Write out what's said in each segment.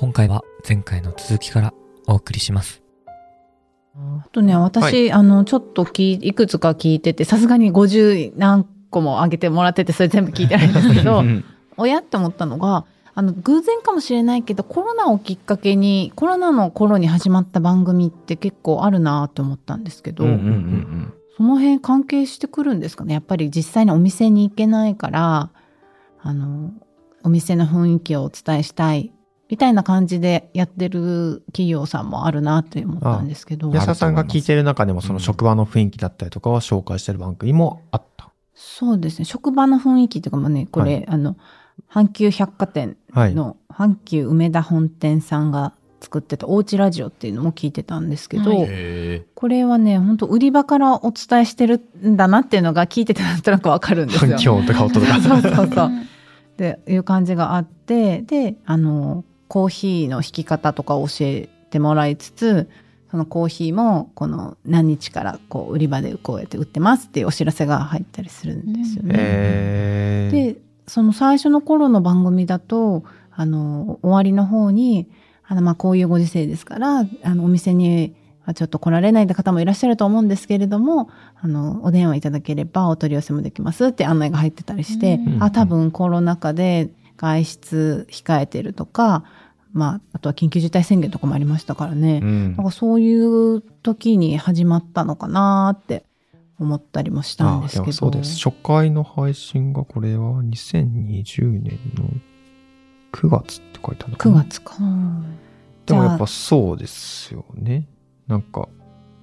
今回は前回の続きからお送りします。あとね、私、あの、ちょっと聞い、いくつか聞いてて、さすがに50何個も上げてもらってて、それ全部聞いてないんですけど、親って思ったのが、あの、偶然かもしれないけど、コロナをきっかけに、コロナの頃に始まった番組って結構あるなって思ったんですけど、うんうんうん。その辺関係してくるんですかね？やっぱり実際にお店に行けないから、あの、お店の雰囲気をお伝えしたい、みたいな感じでやってる企業さんもあるなって思ったんですけどうん。。安田さんが聞いてる中でもその職場の雰囲気だったりとかを紹介してる番組もあった。そうですね。職場の雰囲気とかもね、これ、はいあの、阪急百貨店はい。の、阪急梅田本店さんが作ってたおうちラジオっていうのも聞いてたんですけど、はいへこれはね、本当売り場からお伝えしてるんだなっていうのが聞いててなんとなくわかるんですよ。反響とか音とか。そうそうそう。っていう感じがあって、で、あの、コーヒーの引き方とかを教えてもらいつつ、そのコーヒーも、この何日からこう売り場でこうやって売ってますっていうお知らせが入ったりするんですよね。で、その最初の頃の番組だと、あの、終わりの方に、あの、まあ、こういうご時世ですから、あの、お店にはちょっと来られない方もいらっしゃると思うんですけれども、あの、お電話いただければお取り寄せもできますって案内が入ってたりして、うんあ、多分コロナ禍で外出控えてるとか、まあ、あとは緊急事態宣言とかもありましたからね。うんなんかそういう時に始まったのかなって思ったりもしたんあでですけど。もそうです。初回の配信がこれは2020年の9月って書いてあるのか9な月か。でもやっぱそうですよね。なんか、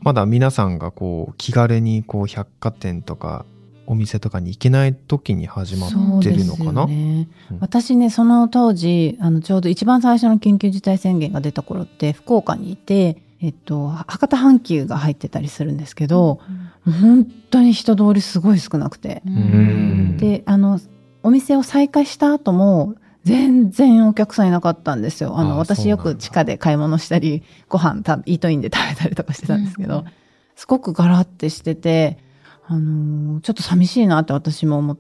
まだ皆さんがこう、気軽にこう、百貨店とか、お店とかに行けない時に始まってるのかな、そうですよね。うん。私ね、その当時、あの、ちょうど一番最初の緊急事態宣言が出た頃って、福岡にいて、えっと、博多阪急が入ってたりするんですけど、もう本当に人通りすごい少なくて。ん。で、あの、お店を再開した後も、全然お客さんいなかったんですよ。あの、私よく地下で買い物したり、ご飯たイートインで食べたりとかしてたんですけど、すごくガラってしてて、あのーちょっと寂しいなって私も思っ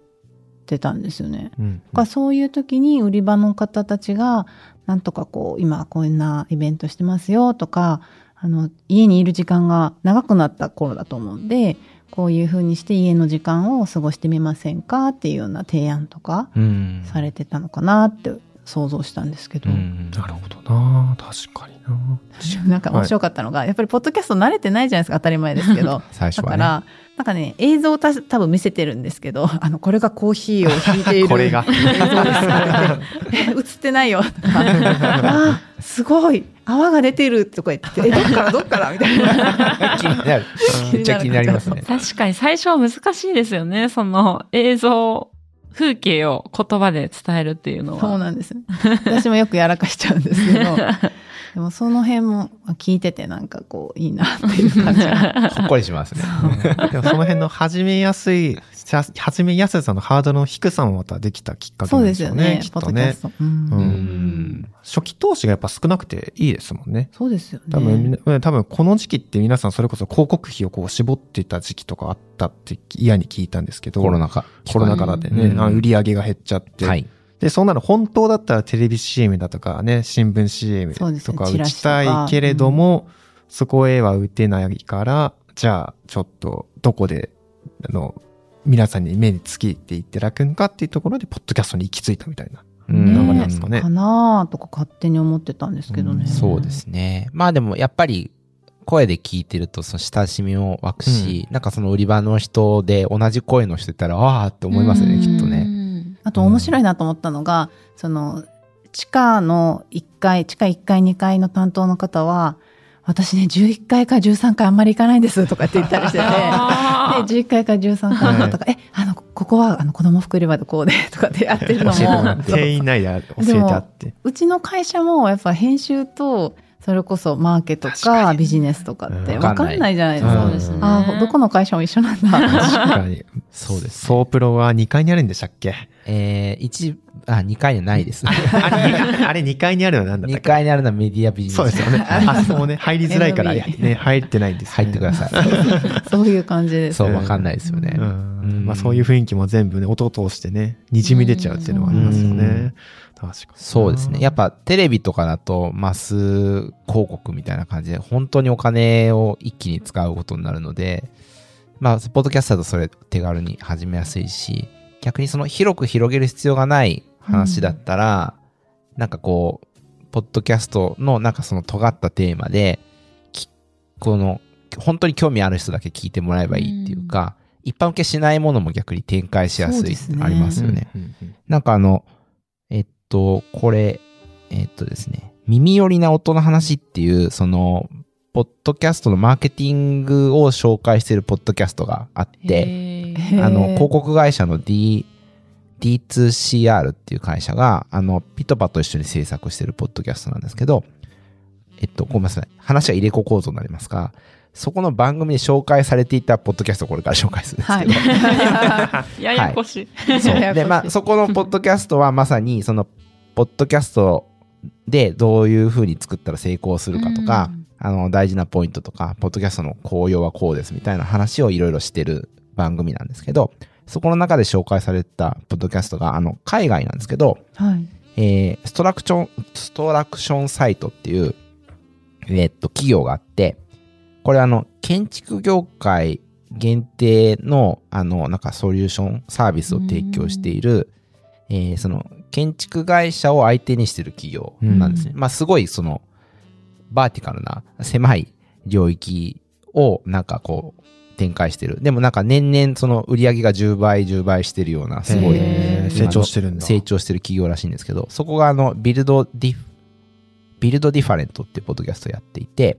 てたんですよね。うんだからそういう時に売り場の方たちが、なんとかこう、今こんなイベントしてますよとか、あの、家にいる時間が長くなった頃だと思うんで、こういう風にして家の時間を過ごしてみませんかっていうような提案とかうんされてたのかなって想像したんですけど、うんなるほどな確かにな なんか面白かったのが、やっぱりポッドキャスト慣れてないじゃないですか、当たり前ですけど。最初はね。だから、なんかね、映像をた多分見せてるんですけど、あの、これがコーヒーを引いている。これが。映像です。からえ、映ってないよ。あーす。ごい泡が出てるとか言って、え、どっからどっからみたいな。気になる。めっちゃ気になります。ね。確かに最初は難しいです。よね。その映像、風景を言葉で伝えるっていうのは。そうなんです。私もよくやらかしちゃうんです。けど、でもその辺も聞いててなんかこう、いいなっていう感じが。ほっこりしますね。でもその辺の始めやすい始めやすさのハードルの低さもまたできたきっかけでよねですすよね、きっとね。初期投資がやっぱ少なくていいですもんね。そうですよね。多分、多分この時期って皆さんそれこそ広告費をこう絞ってた時期とかあったって嫌に聞いたんですけど。コロナ禍。コロナ禍だってね、うんあの売り上げが減っちゃって。はい。で、そんなの本当だったらテレビ CM だとかね、新聞 CM とか打ちたいけれども、そこへは打てないから、じゃあちょっとどこで、あの、皆さんに目につけていただくんかっていうところで、ポッドキャストに行き着いたみたいな。うなんですかねかなとか勝手に思ってたんですけどね。うんそうですね。まあでもやっぱり声で聞いてるとその親しみも湧くし、なんかその売り場の人で同じ声の人いたら、ああって思いますよね、きっとね。ね。あと面白いなと思ったのが、その、地下の1階、地下1階2階の担当の方は、私ね、11階か13階あんまり行かないんですとかって言ったりしてて、で、あー11階か13階のとか、え、あの、ここはあの子供服売り場でこうで、とかってやってるのも、店員内で教えてあって。うちの会社もやっぱ編集と、それこそマーケと確かビジネスとかってうん分かんないじゃないですか。そうですねああ、どこの会社も一緒なんだ。確かに。そうですねソープロは2階にあるんでしたっけ？えー、一、あ、2階にはないです。あれあれ2階にあるのは何だったっ2け階にあるのはメディアビジネス。そうですよね。あそこもね、入りづらいから、ね、入ってないんです、入ってください。そういう感じです。そう、わかんないですよね。ううんんまあそういう雰囲気も全部ね、音を通してね、滲み出ちゃうっていうのはありますようんね。確かに。そうですね。やっぱテレビとかだとマス広告みたいな感じで本当にお金を一気に使うことになるので、まあ、ポッドキャストだとそれ手軽に始めやすいし、逆にその広く広げる必要がない話だったら、なんかこう、ポッドキャストのなんかその尖ったテーマで、きこの、本当に興味ある人だけ聞いてもらえばいいっていうか、一般受けしないものも逆に展開しやすいそうですね。ありますよね。うんうんうん。なんかあの、えっと、これ、えっとですね、耳寄りな音の話っていう、その、ポッドキャストのマーケティングを紹介しているポッドキャストがあって、あの、広告会社の D、D2CR っていう会社が、あの、ピトパと一緒に制作しているポッドキャストなんですけど、えっと、ごめんなさい。話は入れ子構造になりますが、そこの番組で紹介されていたポッドキャストをこれから紹介するんですけど、は ややこしい。そう。ややこしいで、まあ、そこのポッドキャストはまさに、その、ポッドキャストでどういう風に作ったら成功するかとか、あの、大事なポイントとか、ポッドキャストの効用はこうですみたいな話をいろいろしてる番組なんですけど、そこの中で紹介されたポッドキャストが、あの、海外なんですけど、はい。えーストラクション、ストラクションサイトっていう、えーっと、企業があって、これあの、建築業界限定の、あの、なんかソリューションサービスを提供している、えーその、建築会社を相手にしてる企業なんですね。まあ、すごいその、バーティカルな狭い領域をなんかこう、展開してる。でもなんか年々その売り上げが10倍、10倍してるような、すごい成長してるんだ。成長してる企業らしいんですけど、そこがあの、 Build Diff、Build Different っていうポッドキャストをやっていて、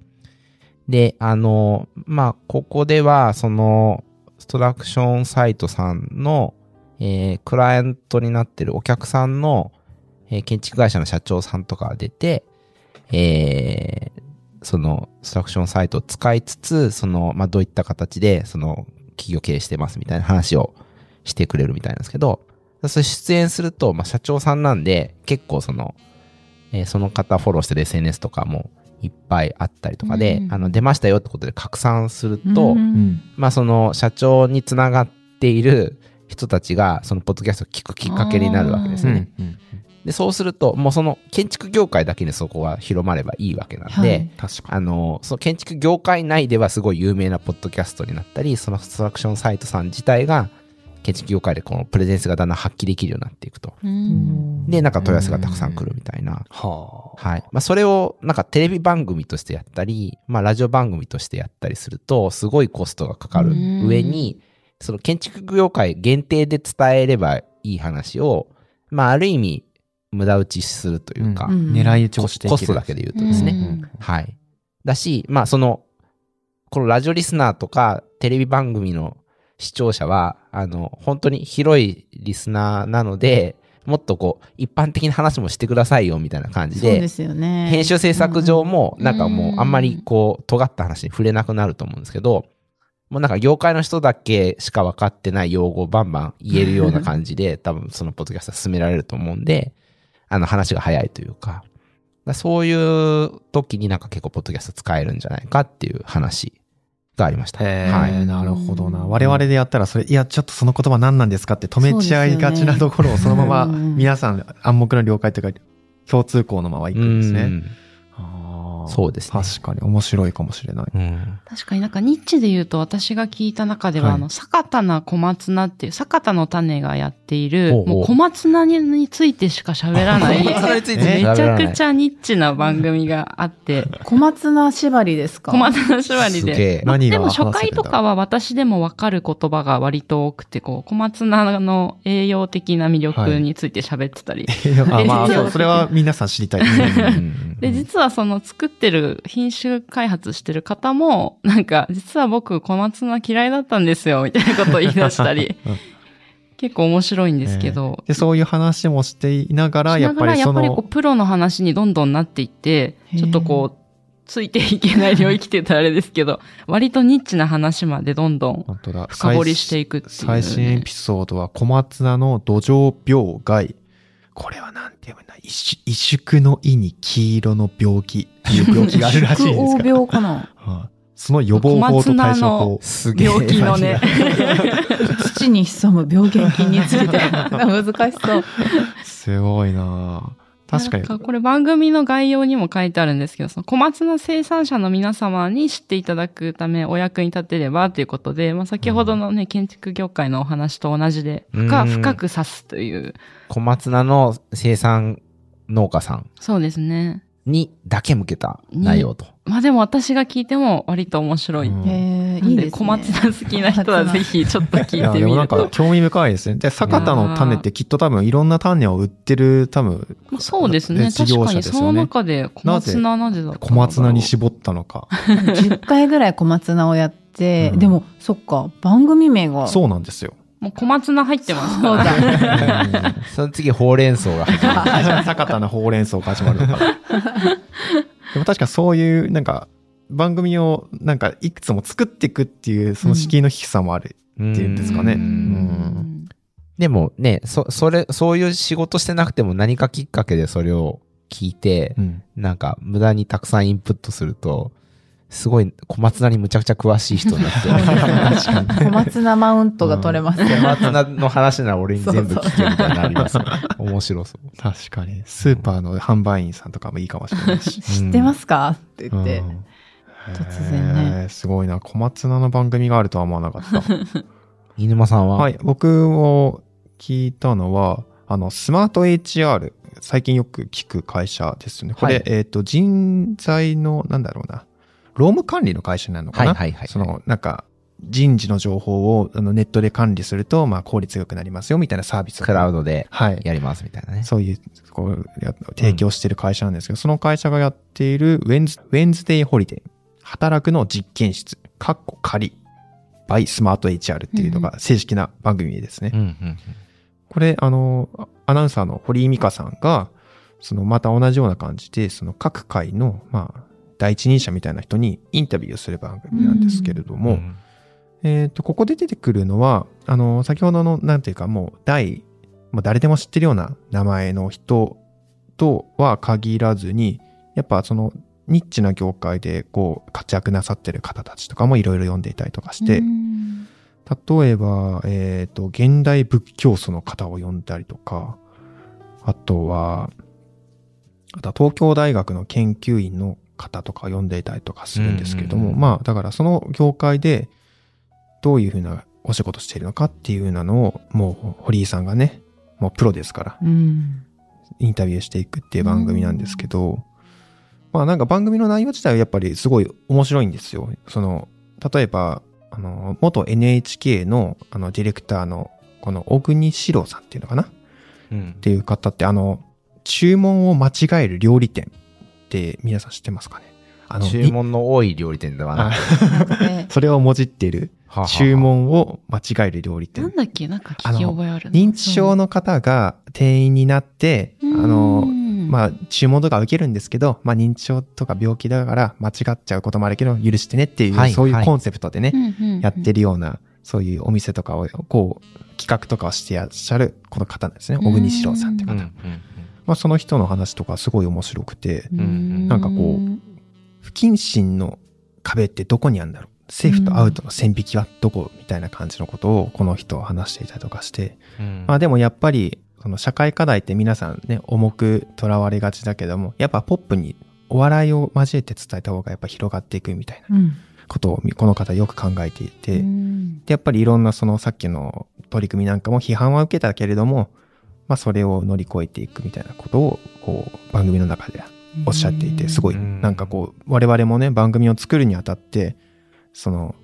で、あの、まあ、ここでは、その、ストラクションサイトさんの、えークライアントになってるお客さんの、えー建築会社の社長さんとかが出て、えーその、ストラクションサイトを使いつつ、その、まあ、どういった形で、その、企業経営してますみたいな話をしてくれるみたいなんですけど、それ出演すると、まあ、社長さんなんで、結構その、えーその方フォローしてる SNS とかもいっぱいあったりとかで、うんあの、出ましたよってことで拡散すると、うんうん。まあ、その社長につながっている人たちが、そのポッドキャストを聞くきっかけになるわけですよね。うんで、そうすると、もうその建築業界だけにそこが広まればいいわけなんで、はい確かあの、その建築業界内ではすごい有名なポッドキャストになったり、そのストラクションサイトさん自体が建築業界でこのプレゼンスがだんだん発揮できるようになっていくと。うんで、なんか問い合わせがたくさん来るみたいな。に。はあ。はい。まあ、それをなんかテレビ番組としてやったり、まあ、ラジオ番組としてやったりすると、すごいコストがかかる上に、その建築業界限定で伝えればいい話を、まあ、ある意味、無駄打ちするというか、うん狙い撃ちをしてコストだけで言うとですね。うんはい。だし、まあその、このラジオリスナーとかテレビ番組の視聴者は、あの、本当に広いリスナーなので、もっとこう、一般的な話もしてくださいよみたいな感じで、そうですよね。編集制作上も、なんかもうんうあんまりこう、尖った話に触れなくなると思うんですけど、もうなんか業界の人だけしか分かってない用語をバンバン言えるような感じで、多分そのポッドキャストは進められると思うんで、あの話が早いというか、だからそういう時になんか結構ポッドキャスト使えるんじゃないかっていう話がありました。はい。なるほどな。我々でやったら、それ、いや、ちょっとその言葉何なんですかって止めちゃいがちなところを、そのまま、うん皆さん暗黙の了解というか、共通項のまま行くんですね。そうですね確かに面白いかもしれない。うん。確かになんかニッチで言うと私が聞いた中では、はいあの、坂田な小松菜っていう、坂田の種がやっている、ほうほうもう小松菜についてしか喋らない、小松菜についてめちゃくちゃ。ゃニッチな番組があって、小松菜縛りですか？小松菜縛りで。すげえ。何がでも初回とかは私でもわかる言葉が割と多くて、こう、小松菜の栄養的な魅力について喋ってたり。あまあ、そう、それは皆さん知りたい。で、実はその作ってる、品種開発してる方も、なんか、実は僕小松菜嫌いだったんですよ、みたいなことを言い出したり うん、結構面白いんですけど、で、そういう話もしていながら、やっぱりそのやっぱりこう、、プロの話にどんどんなっていって、ちょっとこう、ついていけない領域って言ったらあれですけど、割とニッチな話までどんどん。深掘りしていくっていう、ね。最新エピソードは小松菜の土壌病害。これはなんて読むんだ異種異宿の意に黄色の病気っていう病気があるらしいんです病かな？はいその予防法と対処法。すげえ。病気のね。土に潜む病原菌について。難しそう。すごいな確かに。これ番組の概要にも書いてあるんですけど、その小松菜生産者の皆様に知っていただくためお役に立てればということで、まあ、先ほどのね、建築業界のお話と同じで、深うん深く指すという。小松菜の生産農家さんそうですね。にだけ向けた内容と。まあでも私が聞いても割と面白い。うんへえ、いいですね。で小松菜好きな人はぜひちょっと聞いや、いてでもなんかみると。興味深いですね。で、坂田の種ってきっと多分いろんな種を売ってる多分、まあそうですね。事業確かにその者ですよね。中で小松菜なぜだったの小松菜に絞ったのか。10回ぐらい小松菜をやって、うんでも、そっか、番組名が。そうなんですよ。もう小松菜入ってますう。その次、ほうれん草が始まる。坂田のほうれん草が始まるのかな。でも確かそういう、なんか、番組をなんかいくつも作っていくっていう、その敷居の低さもある。っていうんですかねううんでもね、そ、それ、そういう仕事してなくても何かきっかけでそれを聞いて、うん。なんか無駄にたくさんインプットすると、すごい小松菜にむちゃくちゃ詳しい人になって。小松菜マウントが取れます。小松菜の話なら俺に全部聞けみたいになりますね。面白そう。確かに。スーパーの販売員さんとかもいいかもしれないし。知ってますか？って言ってう。ん突然ねすごいな。小松菜の番組があるとは思わなかった。飯沼さんは、。はいい。僕も聞いたのは、あの、スマート HR、最近よく聞く会社ですよね。これ、はいえっ、と、人材の、なんだろうな、労務管理の会社になるのかな、はいはいはい。その、なんか、人事の情報をあのネットで管理すると、まあ、効率よくなりますよ、みたいなサービスを。クラウドではい。やりますみたいなね。そういう、こう、や提供している会社なんですけど、その会社がやっている WEDNES、WEDNESDAY HOLIDAY、働くの実験室、カッコ仮、 by SmartHR っていうのが正式な番組ですね。うんうん。これ、あの、アナウンサーの堀井美香さんが、その、また同じような感じで、その各界の、まあ、第一人者みたいな人にインタビューをする番組なんですけれどうん。も、えっ、と、ここで出てくるのは、あの、先ほどの、なんていうか、もう、第、もう誰でも知ってるような名前の人とは限らずに、やっぱその、ニッチな業界で、こう、活躍なさってる方たちとかもいろいろ読んでいたりとかして、うん例えば、えっ、と、現代仏教祖の方を呼んだりとか、あとは、あとは東京大学の研究員の方とか呼んでいたりとかするんですけれども、うんうんうんまあ、だからその業界でどういうふうなお仕事しているのかっていうようなのを、もう堀井さんがね、もうプロですから、うん。インタビューしていくっていう番組なんですけど、まあなんか番組の内容自体はやっぱりすごい面白いんですよ。その、例えば、あの、元 NHK のあのディレクターのこの小国史郎さんっていうのかな？っうんていう方ってあの、注文を間違える料理店って皆さん知ってますかね？あの、注文の多い料理店ではな。くで それをもじっている注文を間違える料理店。なん。だっけなんか聞き覚えあるな認知症の方が店員になって、あの、まあ、注文とか受けるんですけど、まあ、認知症とか病気だから間違っちゃうこともあるけど、許してねっていう、はいはいそういうコンセプトでね、やってる。るような、そういうお店とかを、こう、企画とかをしてらっしゃる、この方なんですね。小国史郎さんっていう方。まあ、その人の話とかすごい面白くて、ん。なんかこう不謹慎の壁ってどこにあるんだろう？セーフとアウトの線引きはどこ？みたいな感じのことをこの人は話していたりとかして、うん。まあでもやっぱり、その社会課題って皆さんね、重くとらわれがちだけども、やっぱポップにお笑いを交えて伝えた方がやっぱ広がっていくみたいなうん。ことをこの方よく考えていて、うん。で、やっぱりいろんなそのさっきの取り組みなんかも批判は受けたけれども、まあそれを乗り越えていくみたいなことを、こう番組の中でおっしゃっていて、すごい、うん。なんかこう、我々もね、番組を作るにあたって、その、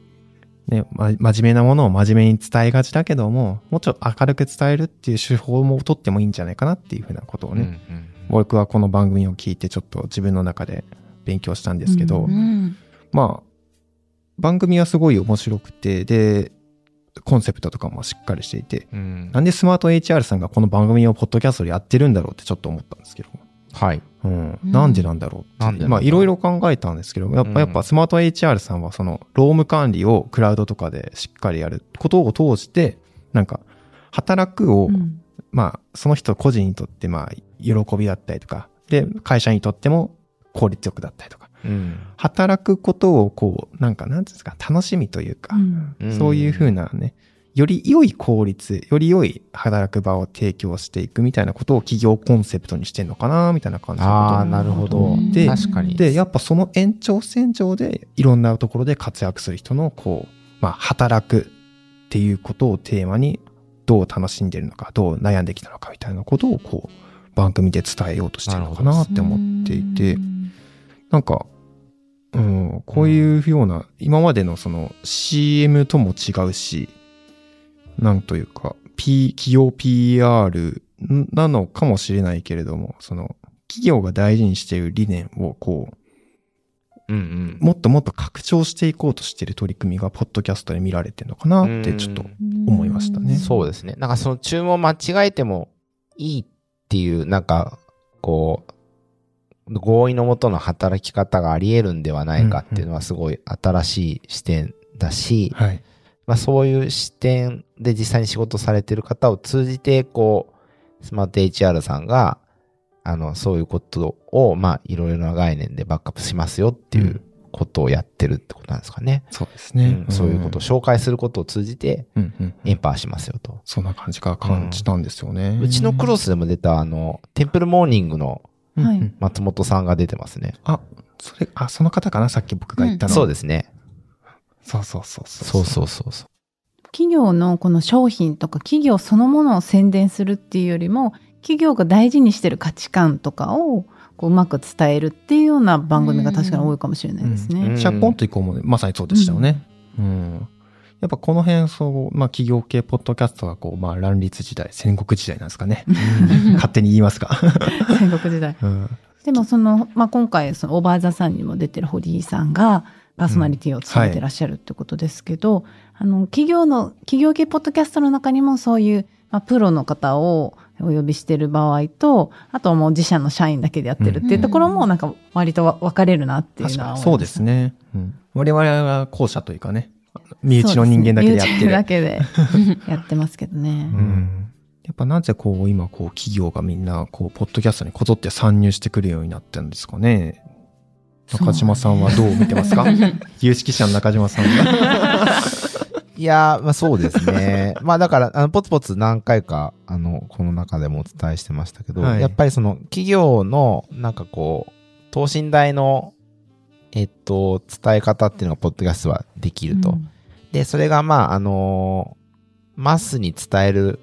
ね、ま、真面目なものを真面目に伝えがちだけども、もうちょっと明るく伝えるっていう手法も取ってもいいんじゃないかなっていうふうなことをね、うんうん僕はこの番組を聞いてちょっと自分の中で勉強したんですけど、うんうん。まあ、番組はすごい面白くて、で、コンセプトとかもしっかりしていて、うん。なんでスマート HR さんがこの番組をポッドキャストでやってるんだろうってちょっと思ったんですけど、はい。うん、うん。なんでなんだろうって。まあいろいろ考えたんですけど、やっうん。ぱやっぱスマート HR さんはその労務管理をクラウドとかでしっかりやることを通して、なんか働くを、うん。まあその人個人にとってまあ喜びだったりとか、で会社にとっても効率よくだったりとか、うん。働くことをこう、なんかなんていうんですか、楽しみというか、うん。そういう風なね、より良い効率、より良い働く場を提供していくみたいなことを企業コンセプトにしてんのかなみたいな感じのことああ、なるほど。で確かに。で、やっぱその延長線上でいろんなところで活躍する人のこう、まあ働くっていうことをテーマにどう楽しんでるのか、どう悩んできたのかみたいなことをこう番組で伝えようとしてるのかなって思っていて、なんか、うん、こういうような、今までのその CM とも違うし、なんというか、P、企業 PR なのかもしれないけれども、その、企業が大事にしている理念をこう、うんうん。もっともっと拡張していこうとしている取り組みが、ポッドキャストで見られてるのかなって、ちょっと思いましたね。そうですね。なんかその注文間違えてもいいっていう、なんか、こう、合意のもとの働き方があり得るんではないかっていうのはすごい新しい視点だし、はい。まあそういう視点で実際に仕事されてる方を通じて、こう、スマート HR さんが、あの、そういうことを、まあいろいろな概念でバックアップしますよっていうことをやってるってことなんですかね。そうですね。うんそういうことを紹介することを通じて、うんうんエンパワーしますよと。そんな感じが感じたんですよね。うちのクロスでも出た、あの、テンプルモーニングのうんうんはい松本さんが出てますね。あ、それ、あ、その方かな？さっき僕が言ったの。そうですね。そうそうそうそ。そうそうそうそう。企業のこの商品とか企業そのものを宣伝するっていうよりも企業が大事にしてる価値観とかをこううまく伝えるっていうような番組が確かに多いかもしれないですね。うんシャッポンと以降もねまさにそうでしたよね。うん。やっぱこの辺、そう、まあ企業系ポッドキャストがこう、まあ乱立時代、戦国時代なんですかね。勝手に言いますか。戦国時代。うん。でもその、まあ、今回そのオーバーザさんにも出てる堀井さんがパーソナリティを務めてらっしゃるってことですけど、あの企業の企業系ポッドキャストの中にもそういう、まあ、プロの方をお呼びしてる場合とあとはもう自社の社員だけでやってるっていうところもなんか割とわ分かれるなっていう確のはかにそうですね。うん。我々は後者というかね、身内の人間だけでやってる。ねだけでやってますけどね。うん。やっぱなぜこう今こう企業がみんなこうポッドキャストにこぞって参入してくるようになってるんですかね。中島さんはどう見てますか？有識者の中島さんが。いやー、まあそうですね。まあだから、あの、ポツポツ何回か、あの、この中でもお伝えしてましたけど、はいやっぱりその企業の、なんかこう、等身大の、えっと、伝え方っていうのが、ポッドキャストはできると。うんで、それがまあ、あのマスに伝える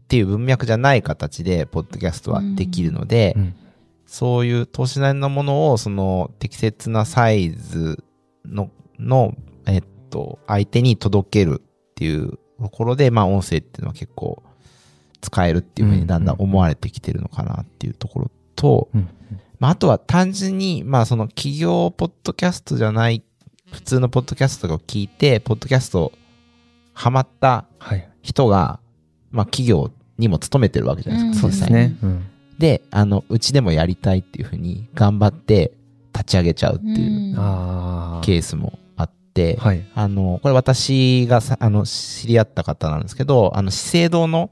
っていう文脈じゃない形で、ポッドキャストはできるので、うん。そういう等身大のものを、その適切なサイズの、の、えっと、相手に届けるっていうところで、まあ音声っていうのは結構使えるっていうふうにだんだん思われてきてるのかなっていうところと、うん。まああとは単純に、まあその企業ポッドキャストじゃない、普通のポッドキャストを聞いて、ポッドキャストハマったはい。人が、まあ企業にも勤めてるわけじゃないですか。うんそうですね。うんで、あの、うちでもやりたいっていうふうに頑張って立ち上げちゃうっていう。ケースもあって、はい。あの、これ私がさ、あの、知り合った方なんですけど、あの、資生堂の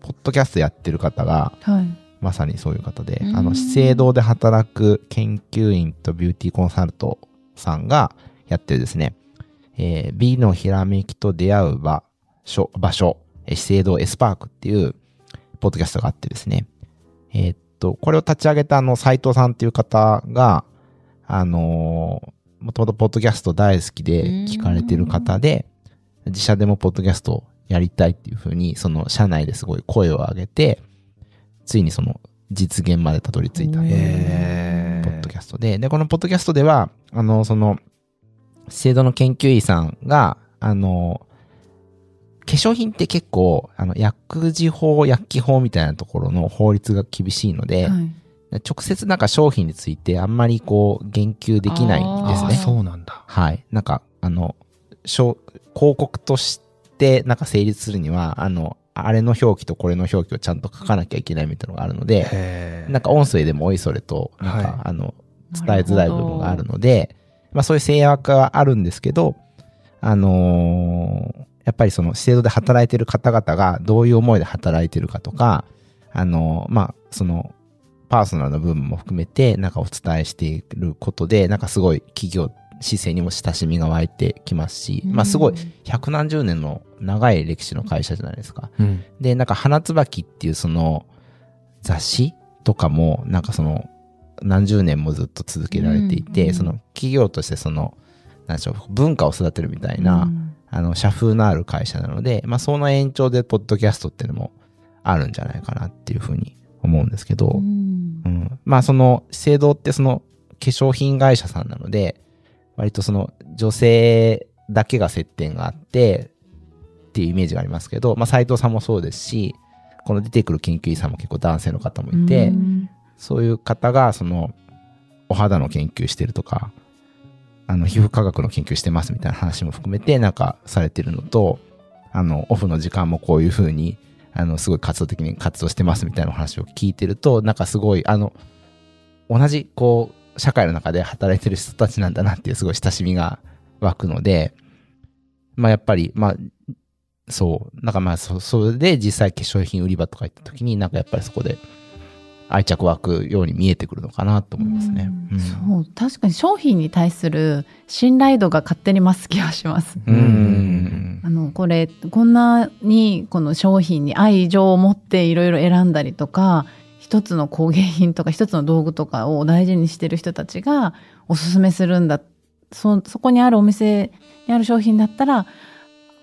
ポッドキャストやってる方が、はいまさにそういう方で、うんあの、資生堂で働く研究員とビューティーコンサルトさんがやってるですね、えー美のひらめきと出会う場所、場所、えー資生堂エスパークっていう、ポッドキャストがあってですね、えーっと、これを立ち上げたあの、斎藤さんっていう方が、あのーもともとポッドキャスト大好きで聞かれてる方で、自社でもポッドキャストをやりたいっていうふうに、その社内ですごい声を上げて、ついにその実現までたどり着いたポッドキャストで、で、このポッドキャストでは、あの、その、資生堂の研究員さんが、あの、化粧品って結構、あの、薬事法、薬機法みたいなところの法律が厳しいので、はい直接なんか商品についてあんまりこう言及できないんですね。そうなんだ。はい。なんか、あの、しょ広告としてなんか成立するには、あの、あれの表記とこれの表記をちゃんと書かなきゃいけないみたいなのがあるので、へなんか音声でもおいそれと、なんか、はいあの、伝えづらい部分があるので、まあそういう制約があるんですけど、あのーやっぱりその資生堂で働いてる方々がどういう思いで働いてるかとか、あのーまあその、パーソナルな部分も含めて、なんかお伝えしていることで、なんかすごい企業姿勢にも親しみが湧いてきますし、まあすごい百何十年の長い歴史の会社じゃないですか。うん。で、なんか花椿っていうその雑誌とかも、なんかその何十年もずっと続けられていて、うん。その企業としてその、なんでしょう、文化を育てるみたいな、うん。あの、社風のある会社なので、まあその延長でポッドキャストっていうのもあるんじゃないかなっていうふうに思うんですけど、うん。うん、まあその資生堂ってその化粧品会社さんなので割とその女性だけが接点があってっていうイメージがありますけど、まあ、斉藤さんもそうですしこの出てくる研究員さんも結構男性の方もいて、うんそういう方がそのお肌の研究してるとかあの皮膚科学の研究してますみたいな話も含めてなんかされてるのとあのオフの時間もこういうふうにあのすごい活動的に活動してますみたいな話を聞いてるとなんかすごいあの同じこう社会の中で働いてる人たちなんだなっていうすごい親しみが湧くのでまあやっぱりまあそうなんかまあそそれで実際化粧品売り場とか行った時になんかやっぱりそこで愛着湧くように見えてくるのかなと思いますね。うん。そう。確かに商品に対する信頼度が勝手に増す気がします。うんうん。あのこれこんなにこの商品に愛情を持っていろいろ選んだりとか一つの工芸品とか一つの道具とかを大事にしてる人たちがおすすめするんだ。そそこにあるお店にある商品だったら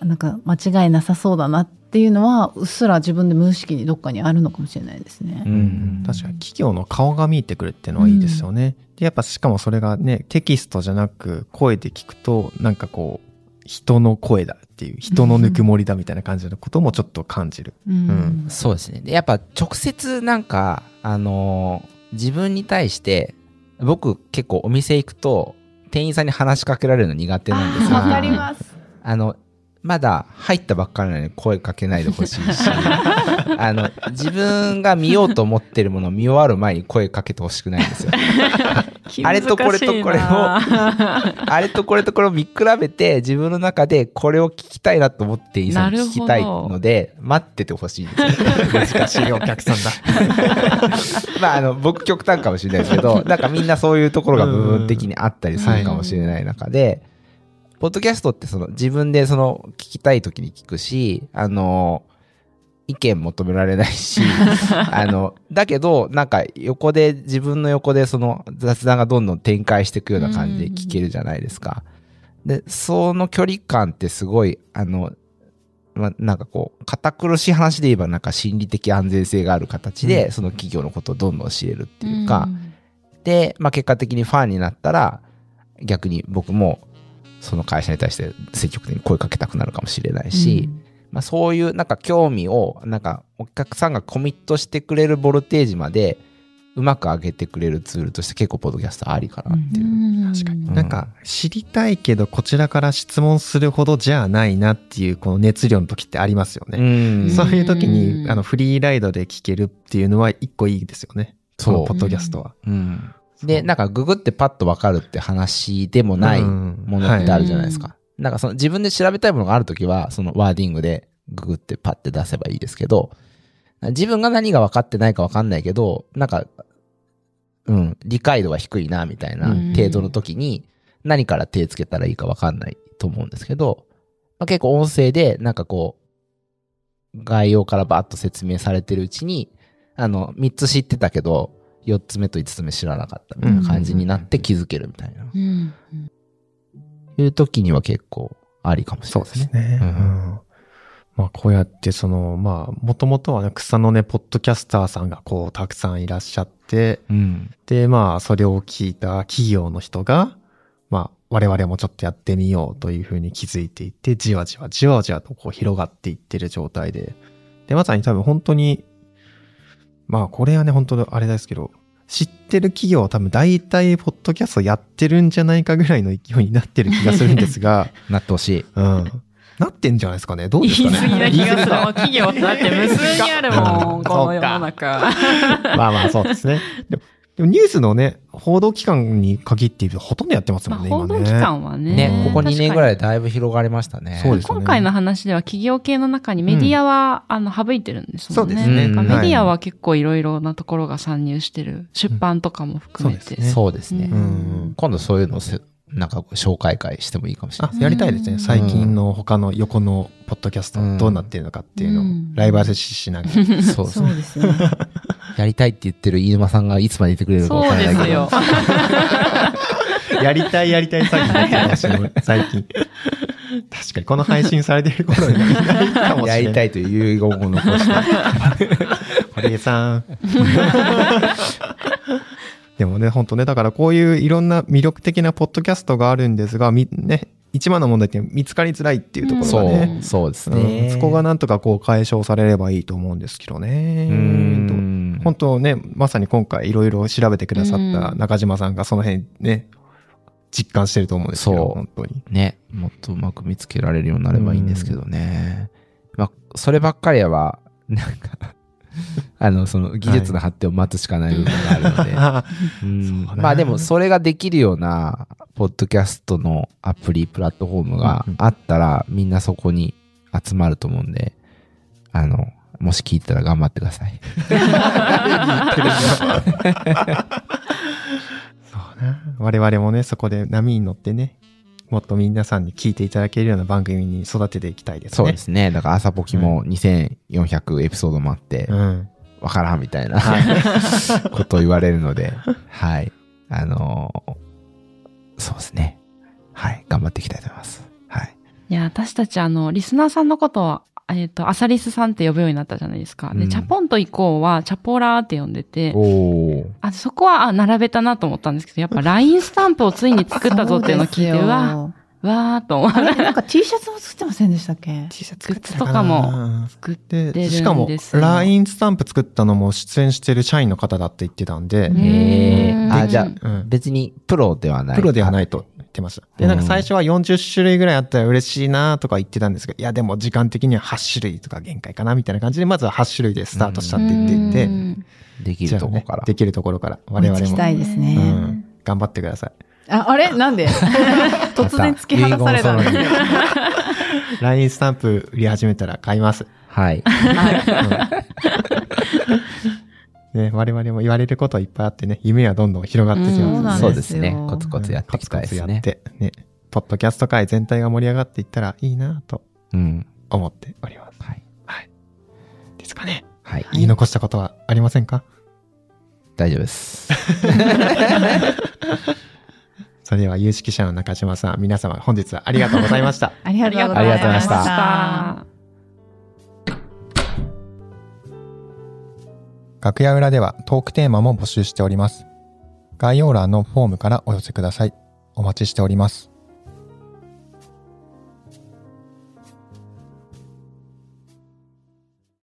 なんか間違いなさそうだなっていうのはうっすら自分で無意識にどっかにあるのかもしれないですね。うん確かに企業の顔が見えてくるっていうのはいいですよね。で、やっぱしかもそれがね、テキストじゃなく声で聞くと、なんかこう、人の声だっていう、人のぬくもりだみたいな感じのこともちょっと感じる。うんそうですね。でやっぱ直接なんか、あのー自分に対して、僕結構お店行くと、店員さんに話しかけられるの苦手なんですよ。わかります。あの、まだ入ったばっかりなのに声かけないでほしいし、あの、自分が見ようと思ってるものを見終わる前に声かけてほしくないんですよ。あれとこれとこれを あれとこれとこれを見比べて、自分の中でこれを聞きたいなと思っていいさんに聞きたいので、待っててほしいんですよ。難しいお客さんだ。まあ、あの、僕極端かもしれないですけど、なんかみんなそういうところが部分的にあったりするかもしれない中で、ポッドキャストってその自分でその聞きたい時に聞くし、あの、意見求められないし、あの、だけど、なんか横で、自分の横でその雑談がどんどん展開していくような感じで聞けるじゃないですか。で、その距離感ってすごい、あの、まあ、なんかこう、堅苦しい話で言えばなんか心理的安全性がある形で、その企業のことをどんどん知れるっていうか、で、まあ結果的にファンになったら、逆に僕もその会社に対して積極的に声かけたくなるかもしれないし、まあそういうなんか興味を、なんかお客さんがコミットしてくれるボルテージまでうまく上げてくれるツールとして結構ポッドキャストありかなっていう。確かに。うんなんか、知りたいけど、こちらから質問するほどじゃないなっていう、この熱量の時ってありますよね。んそういう時うに、んあの、フリーライドで聞けるっていうのは一個いいですよね。そうポッドキャストは。うん。で、なんかググってパッとわかるって話でもないうん。ものってあるじゃないですか。なんかその自分で調べたいものがあるときは、そのワーディングでググってパッて出せばいいですけど、自分が何が分かってないか分かんないけど、なんか、うん、理解度が低いな、みたいなうん。程度の時に、何から手つけたらいいか分かんないと思うんですけど、まあ、結構音声で、なんかこう、概要からバーッと説明されてるうちに、あの、3つ知ってたけど、4つ目と5つ目知らなかったみたいな感じになって気づけるみたいな。うんいう時には結構ありかもしれないですね。ですね。ううんんまあ、こうやって、その、まあ、もともとはね、草のね、ポッドキャスターさんがこう、たくさんいらっしゃって、うん。で、まあ、それを聞いた企業の人が、まあ、我々もちょっとやってみようというふうに気づいていって、じわじわじわじわとこう広がっていってる状態で。で、まさに多分本当に、まあ、これはね、本当あれですけど、知ってる企業は多分大体、ポッドキャストやってるんじゃないかぐらいの勢いになってる気がするんですが、なってほしい。うん。なってんじゃないですかね。どう言いですかね。過ぎな気がする。企業ってだって無数にあるもん、この世の中。まあまあ、そうですね。でも、でもニュースのね、報道機関に限って言うとほとんどやってますまあ、もんね、報道機今ね。関はね。ね、ここ2年ぐらい。いだいぶ広がりましたね。そうですよね今回の話では企業系の中にメディアは、あの省いてるんですもんね。そうですねメディアはは結構いろいろなところが参入してる。出版とかも含めて。そうですねそうですね。うん。今度そういうのなんか紹介会してもいいかもしれない。、あやりたいですね。最近の他の横のポッドキャストどうなってるのかっていうのをうんライブアセシしながら。そうですね。やりたいって言ってる飯沼さんがいつまでいてくれるかわそうからないけど。ですよ。やりたいやりたい詐欺になって。最近。確かにこの配信されてる頃にはいないかもしれない。やりたいという遺言を残して。堀江さん。でもね、本当ね、だからこういういろんな魅力的なポッドキャストがあるんですが、み、ね、一番の問題って見つかりづらいっていうところそがね、う、そうですうんね。そこがなんとかこう解消されればいいと思うんですけどね。うーん本当ね、まさに今回いろいろ調べてくださった中島さんがその辺ね、実感してると思うんですけど、本当に。ね、もっとうまく見つけられるようになればいいんですけどね。まあ、そればっかりは、なんか、あの、その技術の発展を待つしかない部分があるので。まあでもそれができるような、ポッドキャストのアプリ、プラットフォームがあったら、みんなそこに集まると思うんで、あの、もし聞いたら頑張ってください。そうね。我々もね、そこで波に乗ってね、もっと皆さんに聞いていただけるような番組に育てていきたいですね。そうですね。だから朝ポキも2400エピソードもあって、うん。わからんみたいな ことを言われるので、はい。あのーそうですね。はい。頑張っていきたいと思います。はい。いや、私たちあの、リスナーさんのことを、えっ、と、アサリスさんって呼ぶようになったじゃないですか。で、うんチャポンと以降は、チャポラーって呼んでて。あ、そこは、あ、並べたなと思ったんですけど、やっぱ LINE スタンプをついに作ったぞっていうのを聞いて、うわ、わーっと思ってあれ、なんか T シャツも作ってませんでしたっけ？T シャツグッズとかも作ってるんで、ですよしかも、LINE スタンプ作ったのも出演してる社員の方だって言ってたんで、うんへー。あ、うんじゃあ、うん別にプロではない。プロではないと言ってました。で、なんか最初は40種類ぐらいあったら嬉しいなとか言ってたんですけど、いやでも時間的には8種類とか限界かなみたいな感じで、まずは8種類でスタートしたって言っていて、うんできるとこから。できるところから、我々も、追いつきたいですね。うん、頑張ってください。あ、あれ？なんで？突然突き放されたん。LINE スタンプ売り始めたら買います。はい。ね、我々も言われることいっぱいあってね、夢はどんどん広がってきます。そうですすね。コツコツやっていきたいですねコツコツ。やって、ね、ポッドキャスト界全体が盛り上がっていったらいいなとうん。思っております。はい。はい。ですかね。はい。言い残したことはありませんか？大丈夫です。それでは有識者の中島さん、皆様本日はありがとうございました。ありがとうございました。ありがとうございましたた。楽屋裏ではトークテーマも募集しております。概要欄のフォームからお寄せください。お待ちしております。